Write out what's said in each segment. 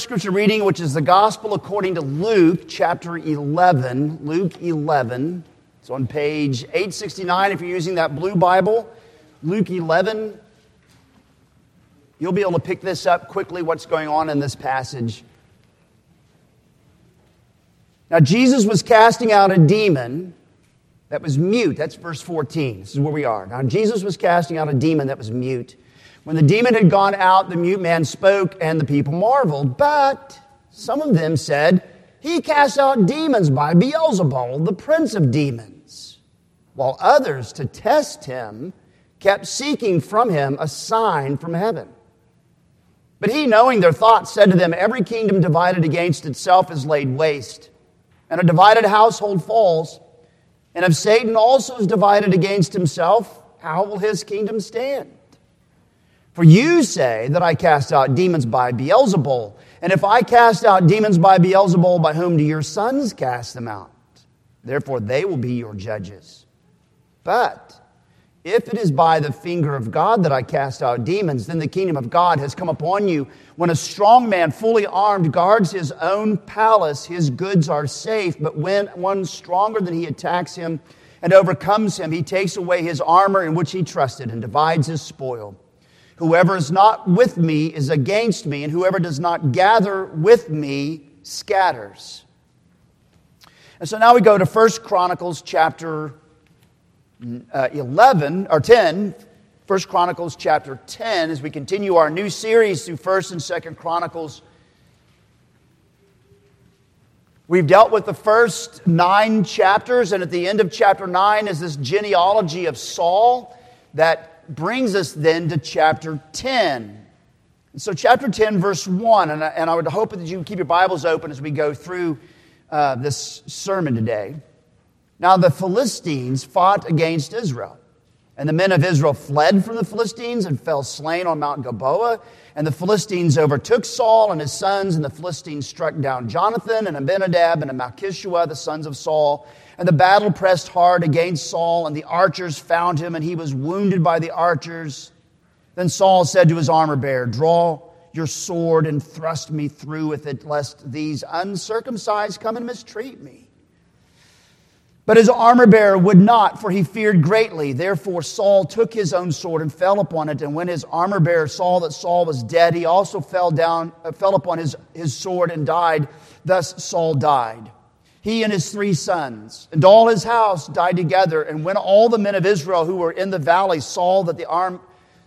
scripture reading, which is the Gospel according to Luke, chapter 11. Luke 11. It's on page 869 if you're using that blue Bible. Luke 11. You'll be able to pick this up quickly, what's going on in this passage. Now, Jesus was casting out a demon that was mute. That's verse 14. This is where we are. Now, Jesus was casting out a demon that was mute. When the demon had gone out, the mute man spoke, and the people marveled. But some of them said, He casts out demons by Beelzebul, the prince of demons. While others, to test him, kept seeking from him a sign from heaven. But he, knowing their thoughts, said to them, Every kingdom divided against itself is laid waste, and a divided household falls. And if Satan also is divided against himself, how will his kingdom stand? For you say that I cast out demons by Beelzebul. And if I cast out demons by Beelzebul, by whom do your sons cast them out? Therefore, they will be your judges. But if it is by the finger of God that I cast out demons, then the kingdom of God has come upon you. When a strong man, fully armed, guards his own palace, his goods are safe. But when one stronger than he attacks him and overcomes him, he takes away his armor in which he trusted and divides his spoil. Whoever is not with me is against me, and whoever does not gather with me scatters. And so now we go to 1 Chronicles chapter uh, 11 or 10. 1 Chronicles chapter 10 as we continue our new series through 1st and 2nd Chronicles. We've dealt with the first nine chapters, and at the end of chapter 9 is this genealogy of Saul that brings us then to chapter 10. So, chapter 10, verse 1, and I, and I would hope that you keep your Bibles open as we go through uh, this sermon today. Now, the Philistines fought against Israel. And the men of Israel fled from the Philistines and fell slain on Mount Gilboa. And the Philistines overtook Saul and his sons, and the Philistines struck down Jonathan and Abinadab and Malchishua, the sons of Saul. And the battle pressed hard against Saul, and the archers found him, and he was wounded by the archers. Then Saul said to his armor bearer, Draw your sword and thrust me through with it, lest these uncircumcised come and mistreat me. But his armor bearer would not, for he feared greatly. Therefore Saul took his own sword and fell upon it. And when his armor bearer saw that Saul was dead, he also fell down, uh, fell upon his, his sword and died. Thus Saul died he and his three sons, and all his house died together. And when all the men of Israel who were in the valley saw that the arm,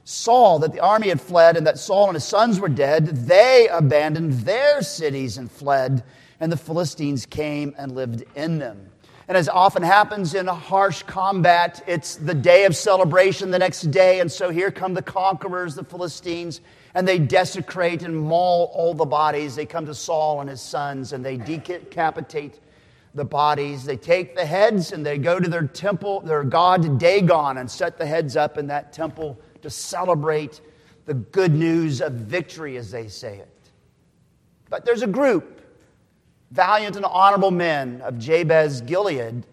saw that the army had fled and that Saul and his sons were dead, they abandoned their cities and fled, and the Philistines came and lived in them. And as often happens in a harsh combat, it's the day of celebration the next day. And so here come the conquerors, the Philistines, and they desecrate and maul all the bodies. They come to Saul and his sons and they decapitate the bodies. They take the heads and they go to their temple, their god Dagon, and set the heads up in that temple to celebrate the good news of victory, as they say it. But there's a group, valiant and honorable men of Jabesh Gilead,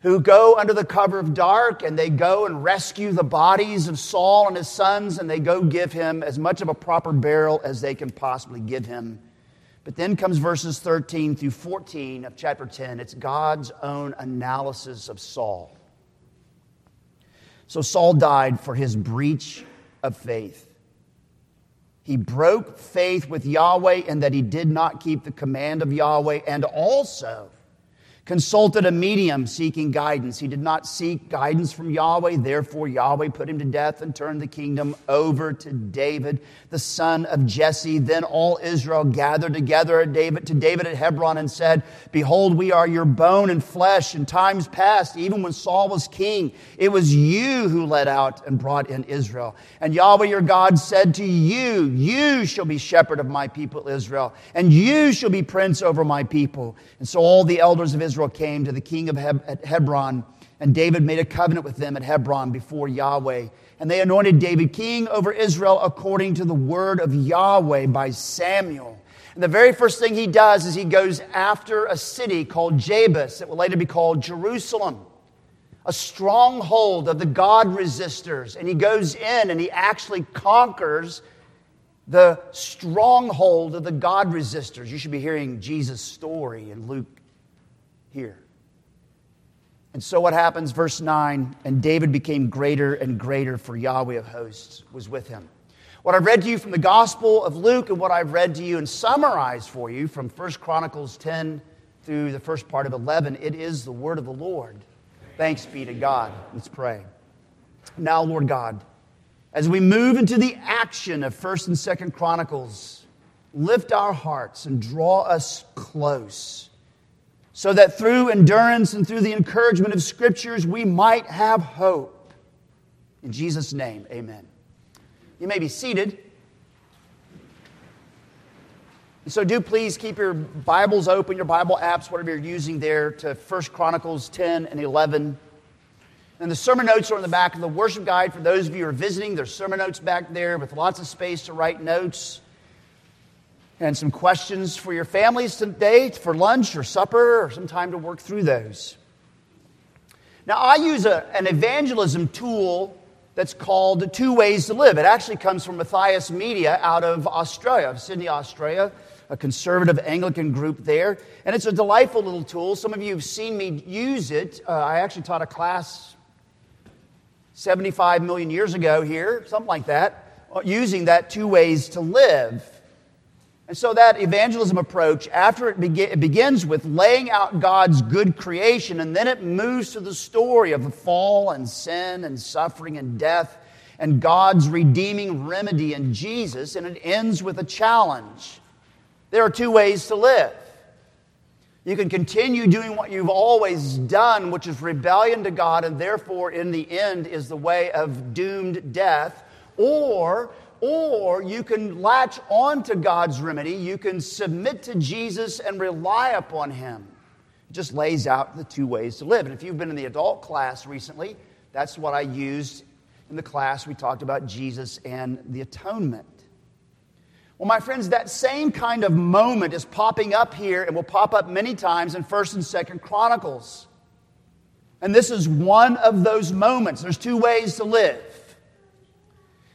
who go under the cover of dark and they go and rescue the bodies of Saul and his sons and they go give him as much of a proper burial as they can possibly give him but then comes verses 13 through 14 of chapter 10. It's God's own analysis of Saul. So Saul died for his breach of faith. He broke faith with Yahweh in that he did not keep the command of Yahweh and also consulted a medium seeking guidance. He did not seek guidance from Yahweh, therefore, Yahweh put him to death and turned the kingdom over to David, the son of Jesse. Then all Israel gathered together at David, to David at Hebron and said, Behold, we are your bone and flesh. In times past, even when Saul was king, it was you who led out and brought in Israel. And Yahweh your God said to you, You shall be shepherd of my people Israel, and you shall be prince over my people. And so all the elders of Israel Israel came to the king of Heb- Hebron, and David made a covenant with them at Hebron before Yahweh. And they anointed David king over Israel according to the word of Yahweh by Samuel. And the very first thing he does is he goes after a city called Jebus, that will later be called Jerusalem, a stronghold of the God resistors. And he goes in and he actually conquers the stronghold of the God resistors. You should be hearing Jesus' story in Luke here. And so what happens, verse 9, and David became greater and greater, for Yahweh of hosts was with him. What I've read to you from the Gospel of Luke and what I've read to you and summarized for you from 1 Chronicles 10 through the first part of 11, it is the word of the Lord. Thanks be to God. Let's pray. Now, Lord God, as we move into the action of 1st and 2nd Chronicles, lift our hearts and draw us close so that through endurance and through the encouragement of scriptures we might have hope. In Jesus' name, amen. You may be seated. So do please keep your Bibles open, your Bible apps, whatever you're using there, to 1 Chronicles 10 and 11. And the sermon notes are on the back of the worship guide. For those of you who are visiting, there's sermon notes back there with lots of space to write notes and some questions for your families today for lunch or supper or some time to work through those. Now, I use a, an evangelism tool that's called Two Ways to Live. It actually comes from Matthias Media out of Australia, of Sydney, Australia, a conservative Anglican group there. And it's a delightful little tool. Some of you have seen me use it. Uh, I actually taught a class 75 million years ago here, something like that, uh, using that Two Ways to Live. And so that evangelism approach, after it, it, begins with laying out God's good creation, and then it moves to the story of the fall and sin and suffering and death and God's redeeming remedy in Jesus, and it ends with a challenge. There are two ways to live. You can continue doing what you've always done, which is rebellion to God, and therefore, in the end, is the way of doomed death. Or or you can latch on to God's remedy. You can submit to Jesus and rely upon Him. It just lays out the two ways to live. And if you've been in the adult class recently, that's what I used in the class. We talked about Jesus and the atonement. Well, my friends, that same kind of moment is popping up here and will pop up many times in 1st and 2nd Chronicles. And this is one of those moments. There's two ways to live.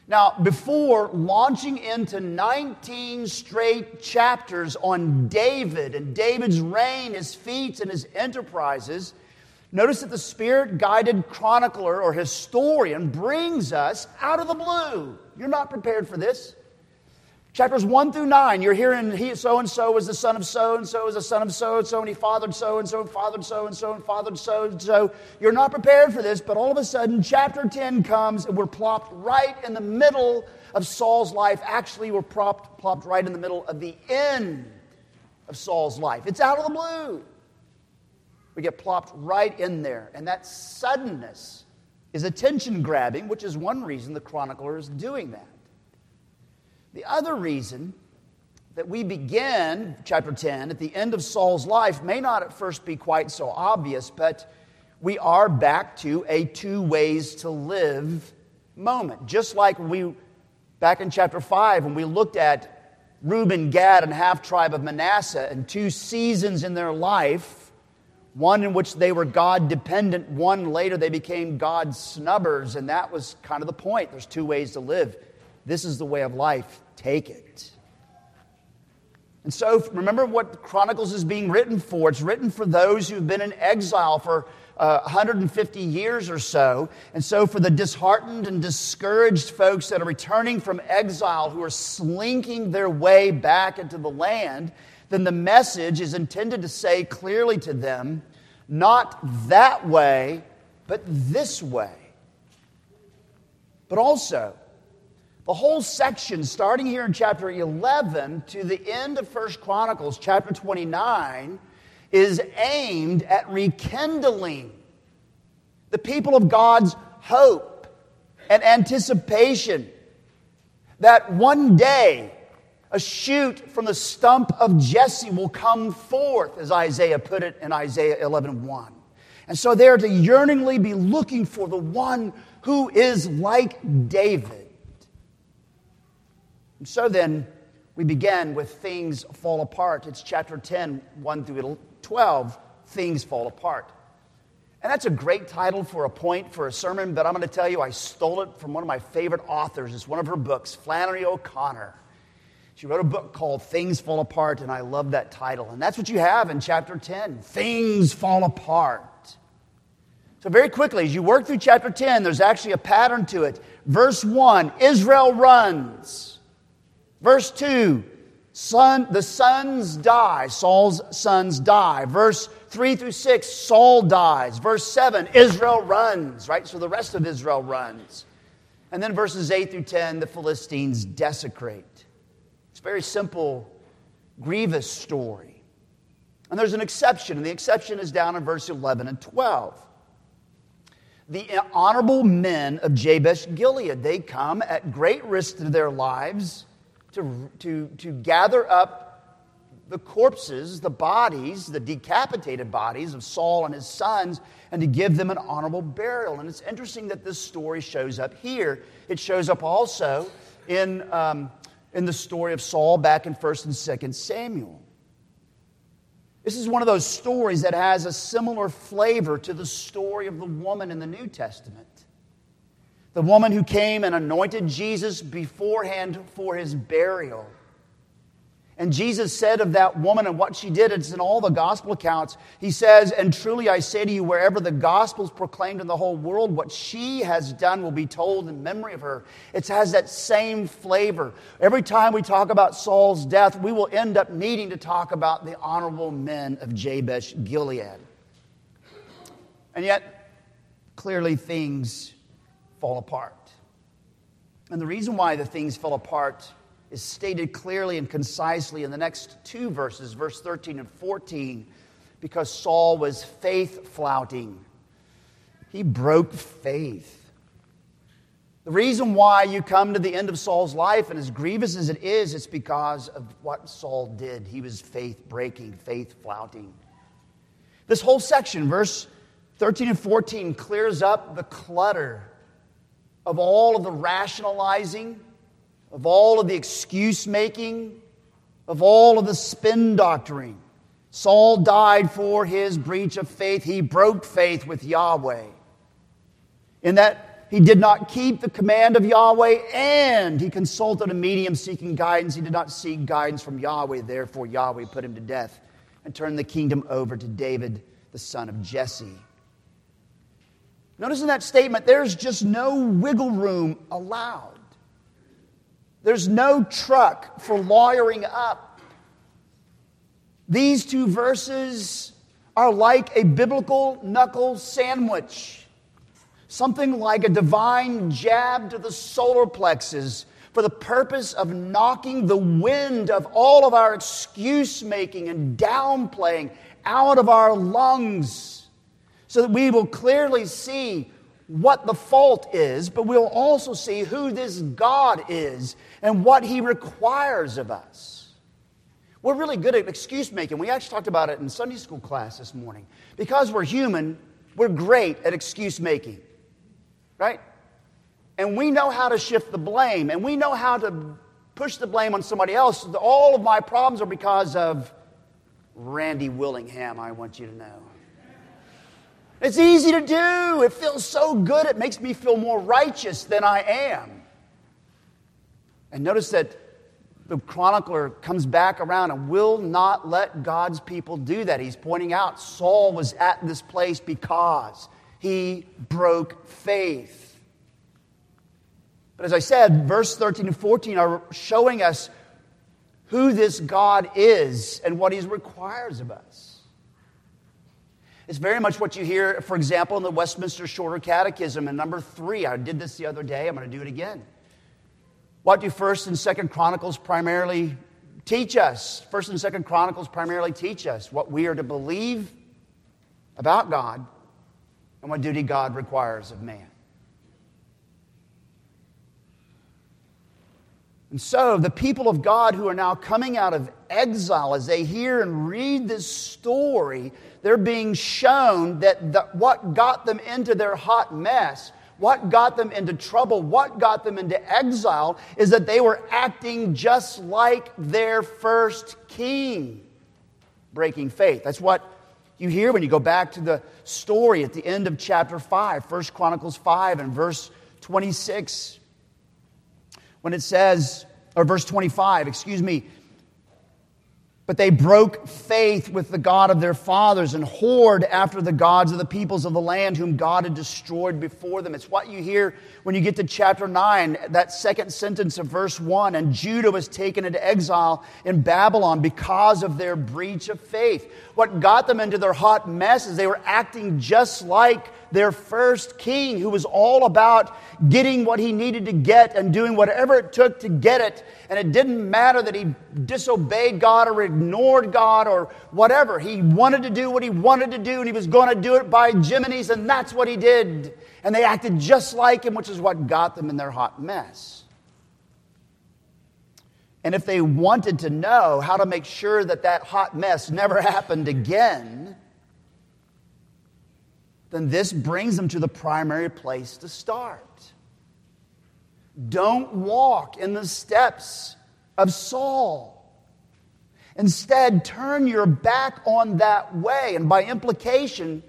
Now, before launching into 19 straight chapters on David and David's reign, his feats, and his enterprises, notice that the Spirit guided chronicler or historian brings us out of the blue. You're not prepared for this. Chapters 1 through 9, you're hearing he so and so was the son of so and so, was the son of so and so, and he fathered so and so, and fathered so and so, and fathered so and so. You're not prepared for this, but all of a sudden, chapter 10 comes, and we're plopped right in the middle of Saul's life. Actually, we're plopped, plopped right in the middle of the end of Saul's life. It's out of the blue. We get plopped right in there, and that suddenness is attention grabbing, which is one reason the chronicler is doing that. The other reason that we begin chapter 10 at the end of Saul's life may not at first be quite so obvious, but we are back to a two ways to live moment. Just like we, back in chapter 5, when we looked at Reuben, Gad, and half tribe of Manasseh and two seasons in their life, one in which they were God dependent, one later they became God snubbers, and that was kind of the point. There's two ways to live. This is the way of life take it. And so, remember what Chronicles is being written for. It's written for those who've been in exile for uh, 150 years or so. And so, for the disheartened and discouraged folks that are returning from exile who are slinking their way back into the land, then the message is intended to say clearly to them not that way, but this way. But also, the whole section, starting here in chapter 11 to the end of First Chronicles, chapter 29, is aimed at rekindling the people of God's hope and anticipation that one day a shoot from the stump of Jesse will come forth, as Isaiah put it in Isaiah 11 1. And so they are to yearningly be looking for the one who is like David and so then we begin with Things Fall Apart. It's chapter 10, 1 through 12, Things Fall Apart. And that's a great title for a point for a sermon, but I'm going to tell you I stole it from one of my favorite authors. It's one of her books, Flannery O'Connor. She wrote a book called Things Fall Apart, and I love that title. And that's what you have in chapter 10 Things Fall Apart. So, very quickly, as you work through chapter 10, there's actually a pattern to it. Verse 1 Israel runs. Verse 2 son, the sons die. Saul's sons die. Verse 3 through 6, Saul dies. Verse 7, Israel runs, right? So the rest of Israel runs. And then verses 8 through 10, the Philistines desecrate. It's a very simple, grievous story. And there's an exception, and the exception is down in verse 11 and 12. The honorable men of Jabesh Gilead, they come at great risk to their lives to, to, to gather up the corpses, the bodies, the decapitated bodies of Saul and his sons, and to give them an honorable burial. And it's interesting that this story shows up here. It shows up also in, um, in the story of Saul back in 1st and 2nd Samuel. This is one of those stories that has a similar flavor to the story of the woman in the New Testament. The woman who came and anointed Jesus beforehand for his burial and Jesus said of that woman and what she did, it's in all the gospel accounts. He says, And truly I say to you, wherever the gospel is proclaimed in the whole world, what she has done will be told in memory of her. It has that same flavor. Every time we talk about Saul's death, we will end up needing to talk about the honorable men of Jabesh Gilead. And yet, clearly things fall apart. And the reason why the things fell apart is stated clearly and concisely in the next two verses, verse 13 and 14, because Saul was faith flouting. He broke faith. The reason why you come to the end of Saul's life, and as grievous as it is, it's because of what Saul did. He was faith breaking, faith flouting. This whole section, verse 13 and 14, clears up the clutter of all of the rationalizing of all of the excuse making, of all of the spin doctoring. Saul died for his breach of faith. He broke faith with Yahweh. In that he did not keep the command of Yahweh and he consulted a medium seeking guidance. He did not seek guidance from Yahweh. Therefore, Yahweh put him to death and turned the kingdom over to David, the son of Jesse. Notice in that statement, there's just no wiggle room allowed. There's no truck for lawyering up. These two verses are like a biblical knuckle sandwich, something like a divine jab to the solar plexus for the purpose of knocking the wind of all of our excuse making and downplaying out of our lungs so that we will clearly see what the fault is, but we'll also see who this God is and what he requires of us. We're really good at excuse making. We actually talked about it in Sunday school class this morning. Because we're human, we're great at excuse making, right? And we know how to shift the blame, and we know how to push the blame on somebody else. All of my problems are because of Randy Willingham, I want you to know. It's easy to do. It feels so good. It makes me feel more righteous than I am. And notice that the chronicler comes back around and will not let God's people do that. He's pointing out Saul was at this place because he broke faith. But as I said, verse 13 and 14 are showing us who this God is and what he requires of us. It's very much what you hear, for example, in the Westminster Shorter Catechism in number three. I did this the other day, I'm going to do it again. What do First and Second Chronicles primarily teach us? First and Second Chronicles primarily teach us what we are to believe about God and what duty God requires of man. And so, the people of God who are now coming out of exile, as they hear and read this story, they're being shown that the, what got them into their hot mess, what got them into trouble, what got them into exile, is that they were acting just like their first king, breaking faith. That's what you hear when you go back to the story at the end of chapter 5, 1 Chronicles 5 and verse 26 when it says or verse 25, excuse me. But they broke faith with the God of their fathers and whored after the gods of the peoples of the land whom God had destroyed before them. It's what you hear when you get to chapter 9, that second sentence of verse 1. And Judah was taken into exile in Babylon because of their breach of faith. What got them into their hot mess is they were acting just like their first king, who was all about getting what he needed to get and doing whatever it took to get it. And it didn't matter that he disobeyed God or ignored God or whatever. He wanted to do what he wanted to do, and he was going to do it by Jiminy's, and that's what he did. And they acted just like him, which is what got them in their hot mess. And if they wanted to know how to make sure that that hot mess never happened again, then this brings them to the primary place to start. Don't walk in the steps of Saul. Instead, turn your back on that way, and by implication,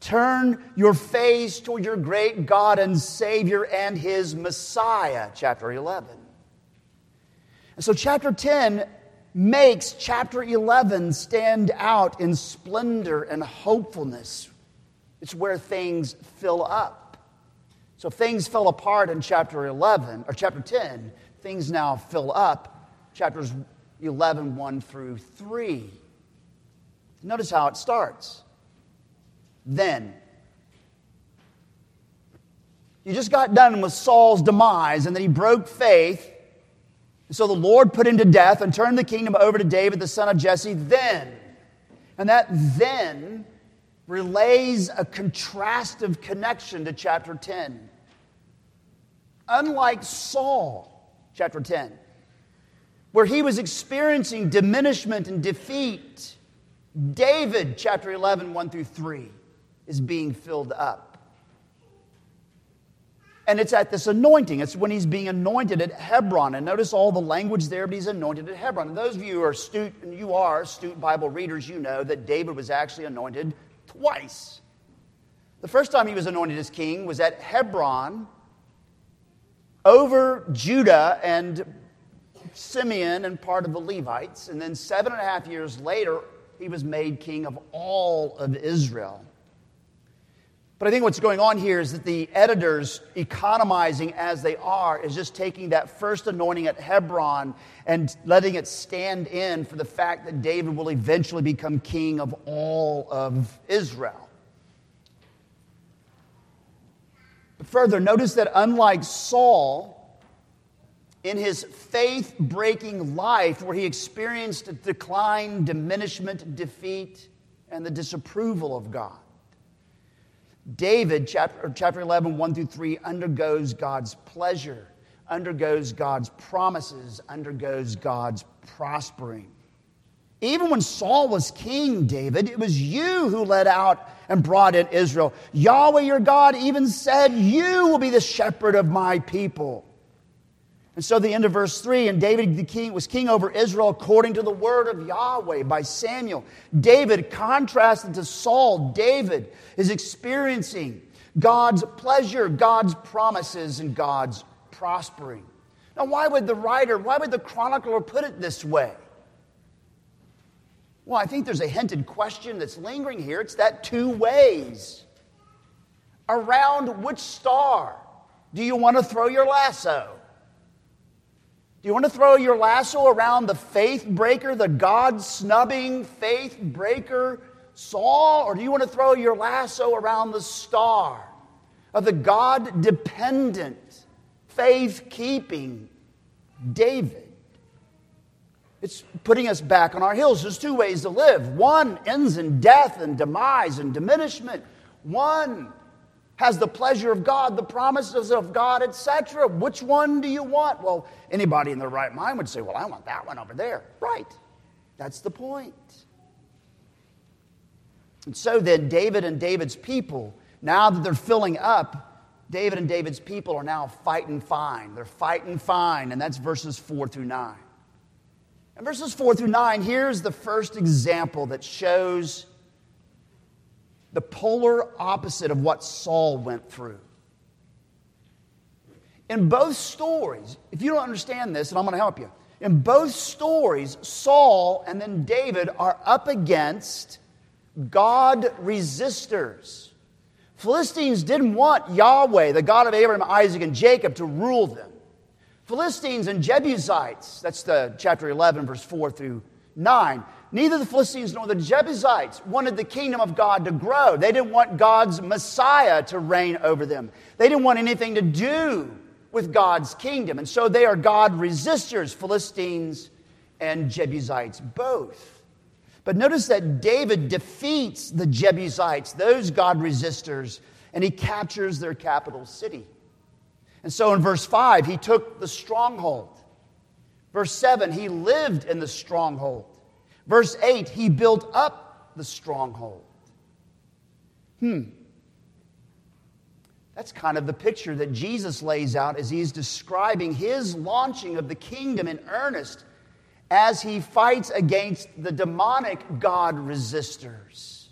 turn your face toward your great God and Savior and His Messiah, chapter 11. And so, chapter 10 makes chapter 11 stand out in splendor and hopefulness it's where things fill up. So if things fell apart in chapter 11 or chapter 10, things now fill up chapters 11, 1 through 3. Notice how it starts. Then. You just got done with Saul's demise, and then he broke faith. And so the Lord put him to death and turned the kingdom over to David, the son of Jesse, then. And that then relays a contrastive connection to chapter 10. Unlike Saul, chapter 10, where he was experiencing diminishment and defeat, David, chapter 11, 1 through 3, is being filled up. And it's at this anointing. It's when he's being anointed at Hebron. And notice all the language there, but he's anointed at Hebron. And those of you who are astute, and you are astute Bible readers, you know that David was actually anointed twice. The first time he was anointed as king was at Hebron over Judah and Simeon and part of the Levites. And then seven and a half years later, he was made king of all of Israel. But I think what's going on here is that the editors, economizing as they are, is just taking that first anointing at Hebron and letting it stand in for the fact that David will eventually become king of all of Israel. Further, notice that unlike Saul, in his faith breaking life, where he experienced decline, diminishment, defeat, and the disapproval of God, David, chapter, chapter 11, 1 through 3, undergoes God's pleasure, undergoes God's promises, undergoes God's prospering. Even when Saul was king, David, it was you who led out and brought in Israel. Yahweh your God even said, You will be the shepherd of my people. And so the end of verse 3 and David the king was king over Israel according to the word of Yahweh by Samuel. David, contrasted to Saul, David is experiencing God's pleasure, God's promises, and God's prospering. Now, why would the writer, why would the chronicler put it this way? Well, I think there's a hinted question that's lingering here. It's that two ways. Around which star do you want to throw your lasso? Do you want to throw your lasso around the faith breaker, the God snubbing faith breaker Saul? Or do you want to throw your lasso around the star of the God dependent, faith keeping David? It's putting us back on our heels. There's two ways to live. One ends in death and demise and diminishment. One has the pleasure of God, the promises of God, etc. Which one do you want? Well, anybody in their right mind would say, Well, I want that one over there. Right. That's the point. And so then, David and David's people, now that they're filling up, David and David's people are now fighting fine. They're fighting fine, and that's verses 4 through 9. And verses 4 through 9, here's the first example that shows the polar opposite of what Saul went through. In both stories, if you don't understand this, and I'm going to help you, in both stories, Saul and then David are up against God resistors. Philistines didn't want Yahweh, the God of Abraham, Isaac, and Jacob, to rule them. Philistines and Jebusites, that's the chapter 11, verse 4 through 9. Neither the Philistines nor the Jebusites wanted the kingdom of God to grow. They didn't want God's Messiah to reign over them. They didn't want anything to do with God's kingdom. And so they are God resistors, Philistines and Jebusites both. But notice that David defeats the Jebusites, those God resistors, and he captures their capital city. And so in verse 5, he took the stronghold. Verse 7, he lived in the stronghold. Verse 8, he built up the stronghold. Hmm. That's kind of the picture that Jesus lays out as he's describing his launching of the kingdom in earnest as he fights against the demonic God resistors.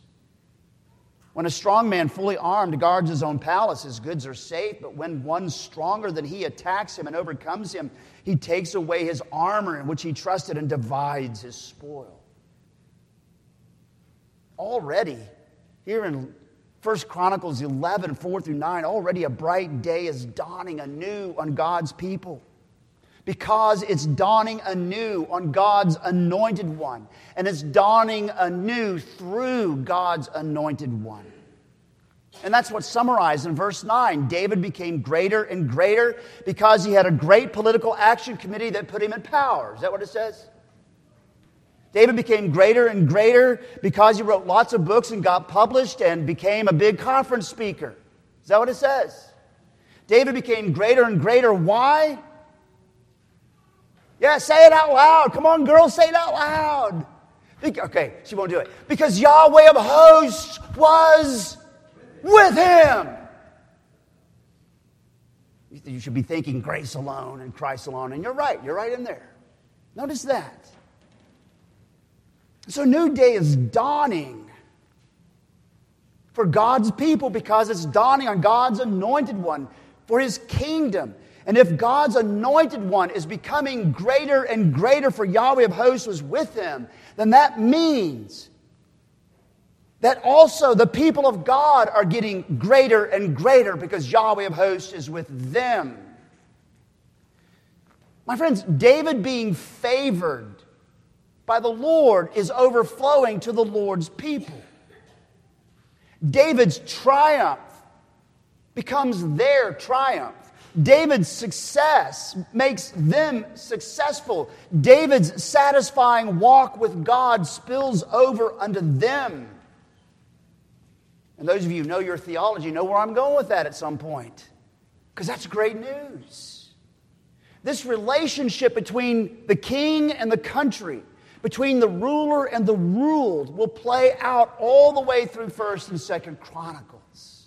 When a strong man, fully armed, guards his own palace, his goods are safe. But when one stronger than he attacks him and overcomes him, he takes away his armor in which he trusted and divides his spoil. Already, here in 1 Chronicles 11, 4 through 9, already a bright day is dawning anew on God's people because it's dawning anew on God's anointed one, and it's dawning anew through God's anointed one. And that's what's summarized in verse 9. David became greater and greater because he had a great political action committee that put him in power. Is that what it says? David became greater and greater because he wrote lots of books and got published and became a big conference speaker. Is that what it says? David became greater and greater. Why? Yeah, say it out loud. Come on, girls, say it out loud. Okay, she won't do it. Because Yahweh of hosts was with him. You should be thinking grace alone and Christ alone. And you're right, you're right in there. Notice that. So, new day is dawning for God's people because it's dawning on God's anointed one for his kingdom. And if God's anointed one is becoming greater and greater for Yahweh of hosts was with him, then that means that also the people of God are getting greater and greater because Yahweh of hosts is with them. My friends, David being favored by the Lord is overflowing to the Lord's people. David's triumph becomes their triumph. David's success makes them successful. David's satisfying walk with God spills over unto them. And those of you who know your theology know where I'm going with that at some point, because that's great news. This relationship between the king and the country, between the ruler and the ruled, will play out all the way through 1st and 2nd Chronicles.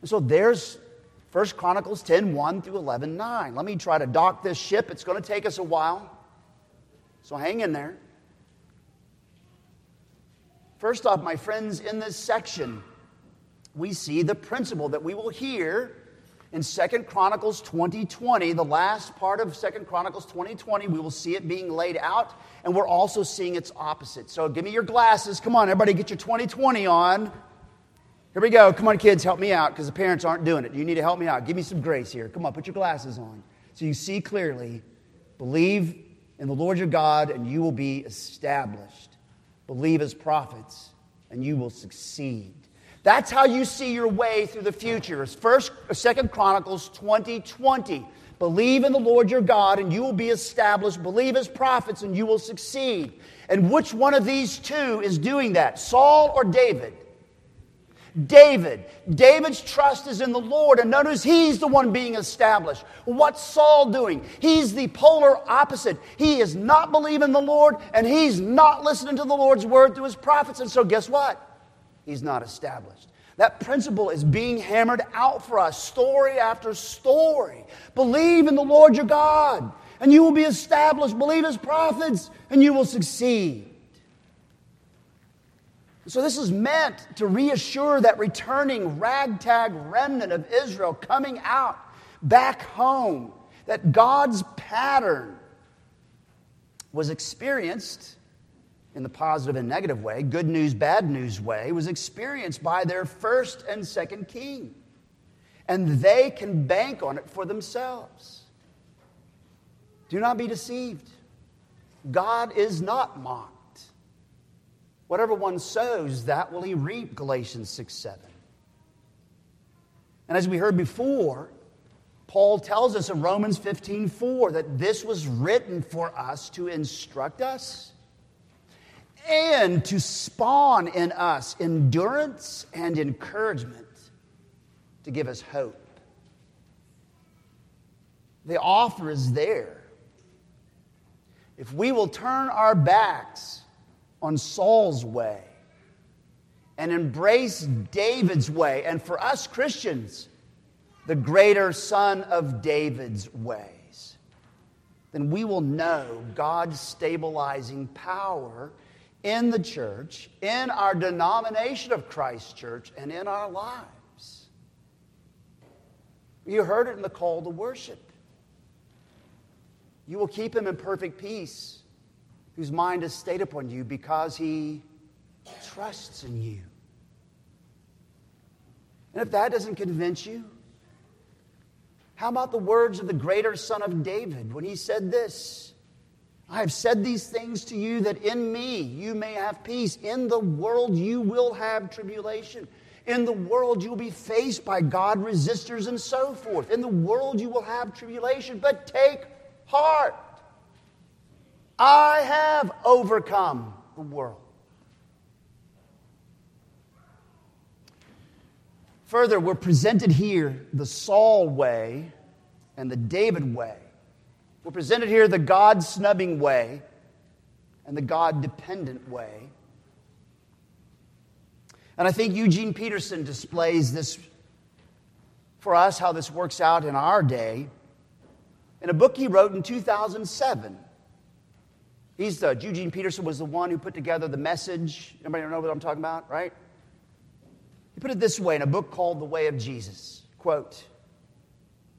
And so there's 1 Chronicles 10 1 through 11 9. Let me try to dock this ship. It's going to take us a while. So hang in there. First off, my friends, in this section, we see the principle that we will hear in Second Chronicles 2020, the last part of Second Chronicles 2020, we will see it being laid out, and we're also seeing its opposite. So give me your glasses. Come on, everybody, get your 2020 on. Here we go. Come on, kids, help me out because the parents aren't doing it. You need to help me out. Give me some grace here. Come on, put your glasses on so you see clearly. Believe in the Lord your God, and you will be established. Believe as prophets, and you will succeed. That's how you see your way through the future. It's First, Second Chronicles 2020. Believe in the Lord your God, and you will be established. Believe as prophets, and you will succeed. And which one of these two is doing that, Saul or David? David. David's trust is in the Lord, and notice he's the one being established. What's Saul doing? He's the polar opposite. He is not believing the Lord, and he's not listening to the Lord's word through his prophets, and so guess what? He's not established. That principle is being hammered out for us, story after story. Believe in the Lord your God, and you will be established. Believe his prophets, and you will succeed. So, this is meant to reassure that returning ragtag remnant of Israel coming out back home, that God's pattern was experienced in the positive and negative way, good news, bad news way, was experienced by their first and second king. And they can bank on it for themselves. Do not be deceived. God is not mocked. Whatever one sows, that will he reap, Galatians 6 7. And as we heard before, Paul tells us in Romans 15 4 that this was written for us to instruct us and to spawn in us endurance and encouragement to give us hope. The offer is there. If we will turn our backs on Saul's way and embrace David's way, and for us Christians, the greater son of David's ways, then we will know God's stabilizing power in the church, in our denomination of Christ Church, and in our lives. You heard it in the call to worship. You will keep him in perfect peace, whose mind is stayed upon you because he trusts in you. And if that doesn't convince you, how about the words of the greater son of David when he said this? I have said these things to you that in me you may have peace. In the world you will have tribulation. In the world you'll be faced by God resistors and so forth. In the world you will have tribulation, but take heart. I have overcome the world. Further, we're presented here the Saul way and the David way. We're presented here the God snubbing way and the God dependent way. And I think Eugene Peterson displays this for us, how this works out in our day, in a book he wrote in 2007. He's the, Eugene Peterson was the one who put together the message. Anybody know what I'm talking about, right? He put it this way in a book called The Way of Jesus. Quote,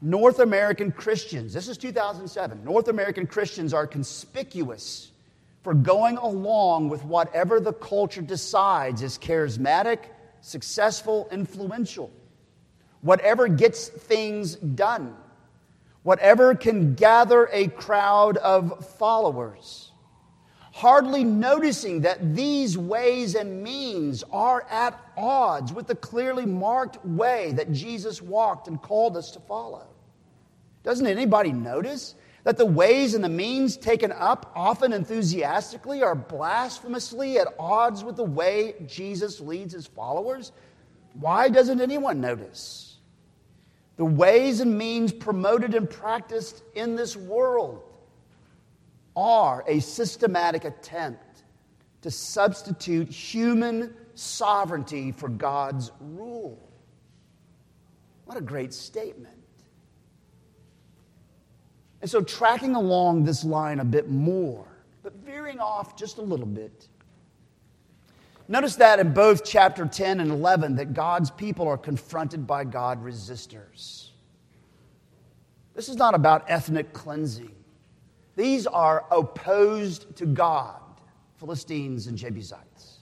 North American Christians, this is 2007, North American Christians are conspicuous for going along with whatever the culture decides is charismatic, successful, influential, whatever gets things done, whatever can gather a crowd of followers hardly noticing that these ways and means are at odds with the clearly marked way that Jesus walked and called us to follow. Doesn't anybody notice that the ways and the means taken up, often enthusiastically, are blasphemously at odds with the way Jesus leads his followers? Why doesn't anyone notice? The ways and means promoted and practiced in this world are a systematic attempt to substitute human sovereignty for God's rule. What a great statement. And so, tracking along this line a bit more, but veering off just a little bit. Notice that in both chapter 10 and 11 that God's people are confronted by God resistors. This is not about ethnic cleansing. These are opposed to God, Philistines and Jebusites.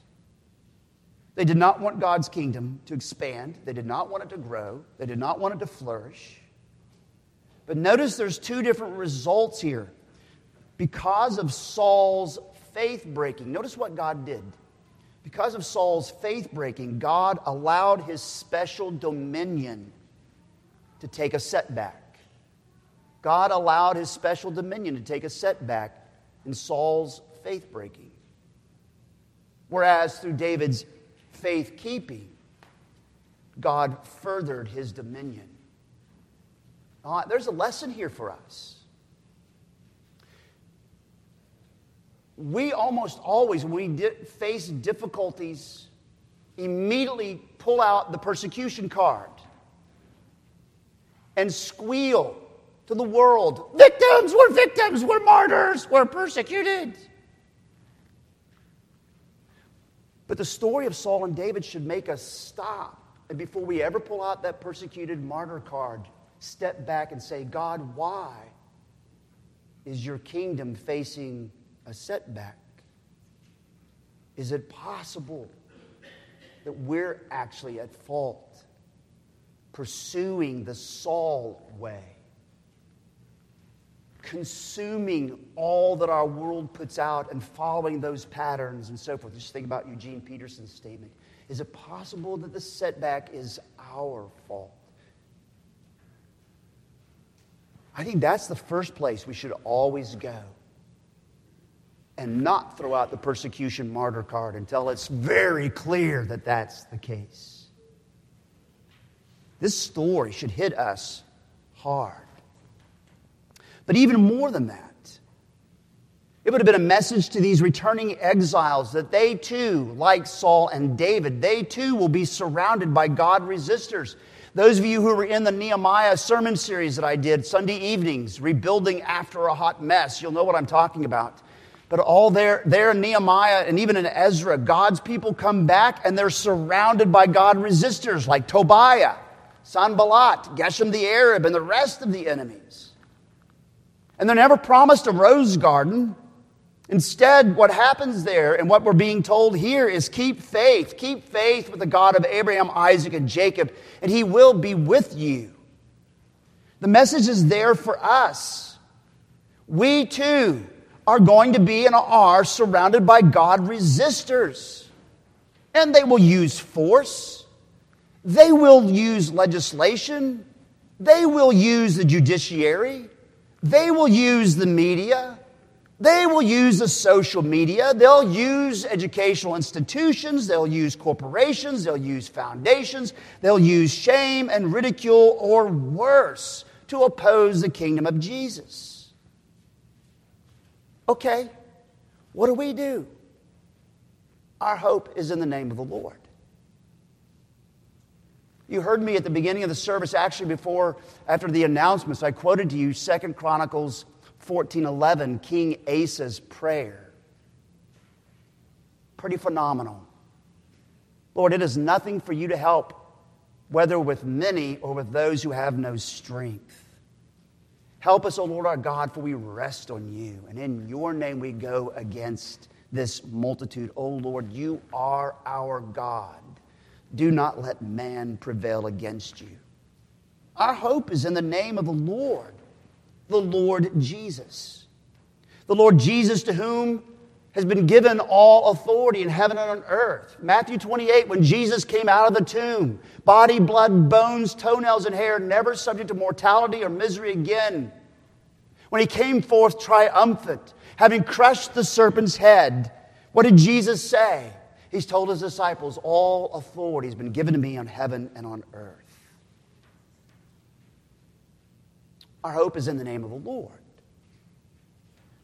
They did not want God's kingdom to expand, they did not want it to grow, they did not want it to flourish. But notice there's two different results here. Because of Saul's faith breaking, notice what God did. Because of Saul's faith breaking, God allowed his special dominion to take a setback. God allowed his special dominion to take a setback in Saul's faith breaking. Whereas through David's faith keeping, God furthered his dominion. Uh, there's a lesson here for us. We almost always, when we di- face difficulties, immediately pull out the persecution card and squeal to the world. Victims, we're victims, we're martyrs, we're persecuted. But the story of Saul and David should make us stop. And before we ever pull out that persecuted martyr card, step back and say, God, why is your kingdom facing a setback? Is it possible that we're actually at fault pursuing the Saul way? Consuming all that our world puts out and following those patterns and so forth. Just think about Eugene Peterson's statement. Is it possible that the setback is our fault? I think that's the first place we should always go and not throw out the persecution martyr card until it's very clear that that's the case. This story should hit us hard. But even more than that, it would have been a message to these returning exiles that they too, like Saul and David, they too will be surrounded by God resistors. Those of you who were in the Nehemiah sermon series that I did Sunday evenings, rebuilding after a hot mess, you'll know what I'm talking about. But all there, there in Nehemiah and even in Ezra, God's people come back and they're surrounded by God resistors like Tobiah, Sanballat, Geshem the Arab, and the rest of the enemies. And they're never promised a rose garden. Instead, what happens there and what we're being told here is keep faith. Keep faith with the God of Abraham, Isaac, and Jacob, and he will be with you. The message is there for us. We too are going to be and are surrounded by God resistors. And they will use force, they will use legislation, they will use the judiciary. They will use the media. They will use the social media. They'll use educational institutions. They'll use corporations. They'll use foundations. They'll use shame and ridicule or worse to oppose the kingdom of Jesus. Okay, what do we do? Our hope is in the name of the Lord. You heard me at the beginning of the service, actually, before, after the announcements, I quoted to you Second Chronicles 14:11, King Asa's prayer. Pretty phenomenal. Lord, it is nothing for you to help, whether with many or with those who have no strength. Help us, O Lord our God, for we rest on you. And in your name we go against this multitude. O Lord, you are our God. Do not let man prevail against you. Our hope is in the name of the Lord, the Lord Jesus. The Lord Jesus, to whom has been given all authority in heaven and on earth. Matthew 28, when Jesus came out of the tomb, body, blood, bones, toenails, and hair, never subject to mortality or misery again. When he came forth triumphant, having crushed the serpent's head, what did Jesus say? He's told his disciples, All authority has been given to me on heaven and on earth. Our hope is in the name of the Lord.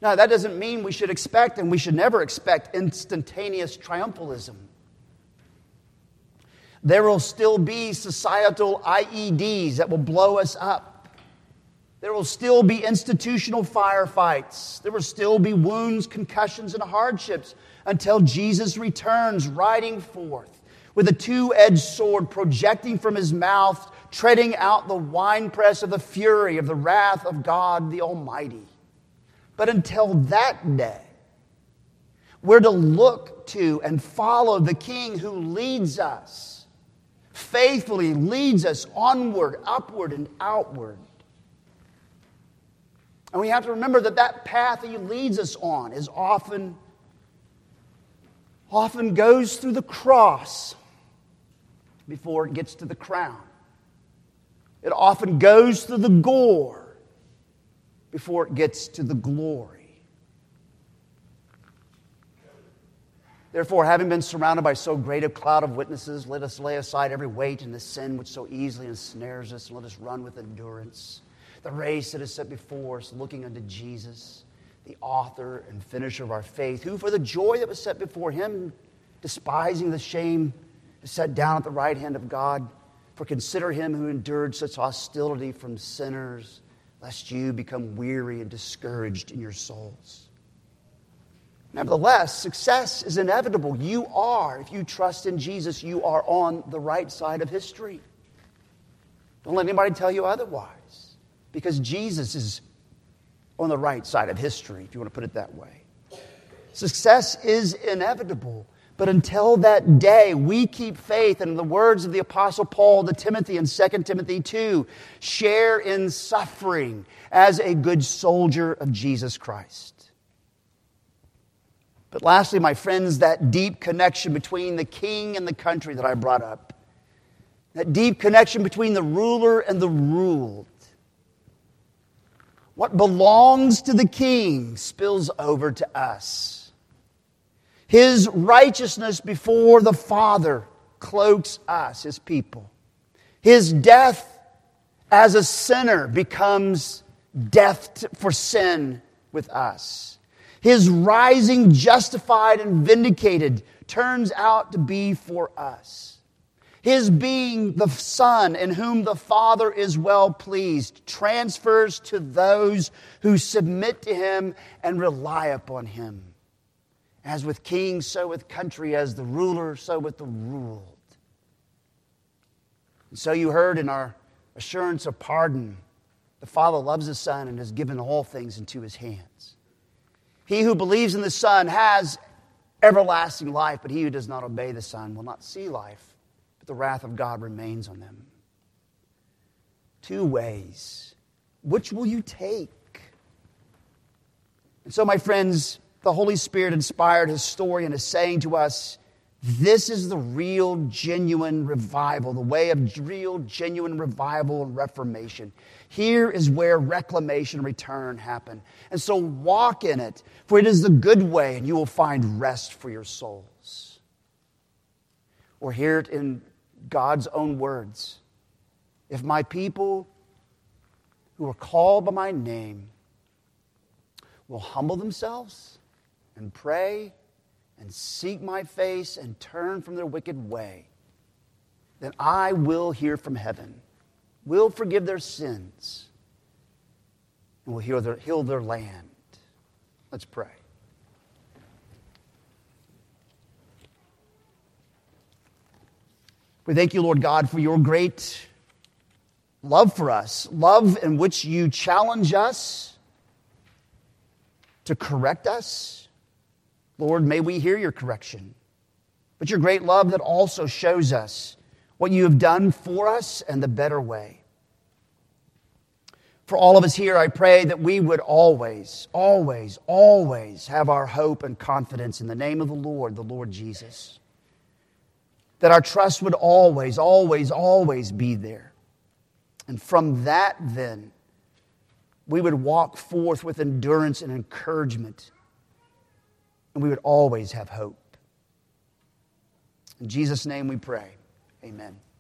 Now, that doesn't mean we should expect, and we should never expect, instantaneous triumphalism. There will still be societal IEDs that will blow us up. There will still be institutional firefights. There will still be wounds, concussions, and hardships until Jesus returns, riding forth with a two edged sword projecting from his mouth, treading out the winepress of the fury of the wrath of God the Almighty. But until that day, we're to look to and follow the King who leads us, faithfully leads us onward, upward, and outward. And we have to remember that that path he leads us on is often often goes through the cross before it gets to the crown. It often goes through the gore before it gets to the glory. Therefore, having been surrounded by so great a cloud of witnesses, let us lay aside every weight and the sin which so easily ensnares us, and let us run with endurance the race that is set before us, looking unto Jesus the author and finisher of our faith, who for the joy that was set before him, despising the shame, is set down at the right hand of God. For consider him who endured such hostility from sinners, lest you become weary and discouraged in your souls. Nevertheless, success is inevitable. You are, if you trust in Jesus, you are on the right side of history. Don't let anybody tell you otherwise, because Jesus is on the right side of history, if you want to put it that way. Success is inevitable. But until that day, we keep faith. And in the words of the Apostle Paul to Timothy in 2 Timothy 2, share in suffering as a good soldier of Jesus Christ. But lastly, my friends, that deep connection between the king and the country that I brought up, that deep connection between the ruler and the ruled. What belongs to the king spills over to us. His righteousness before the Father cloaks us, his people. His death as a sinner becomes death for sin with us. His rising, justified, and vindicated turns out to be for us. His being the Son in whom the Father is well pleased transfers to those who submit to Him and rely upon Him. As with kings, so with country, as the ruler, so with the ruled. And so you heard in our assurance of pardon, the Father loves the Son and has given all things into his hands. He who believes in the Son has everlasting life, but he who does not obey the Son will not see life, the wrath of God remains on them. Two ways. Which will you take? And so, my friends, the Holy Spirit inspired his story and is saying to us, this is the real, genuine revival, the way of real, genuine revival and reformation. Here is where reclamation and return happen. And so walk in it, for it is the good way, and you will find rest for your souls. Or hear it in God's own words If my people who are called by my name will humble themselves, and pray and seek my face and turn from their wicked way, then I will hear from heaven, will forgive their sins, and will heal their, heal their land. Let's pray. We thank you, Lord God, for your great love for us, love in which you challenge us to correct us Lord, may we hear your correction. But your great love that also shows us what you have done for us and the better way. For all of us here, I pray that we would always, always, always have our hope and confidence in the name of the Lord, the Lord Jesus. That our trust would always, always, always be there. And from that, then, we would walk forth with endurance and encouragement and we would always have hope. In Jesus' name we pray. Amen.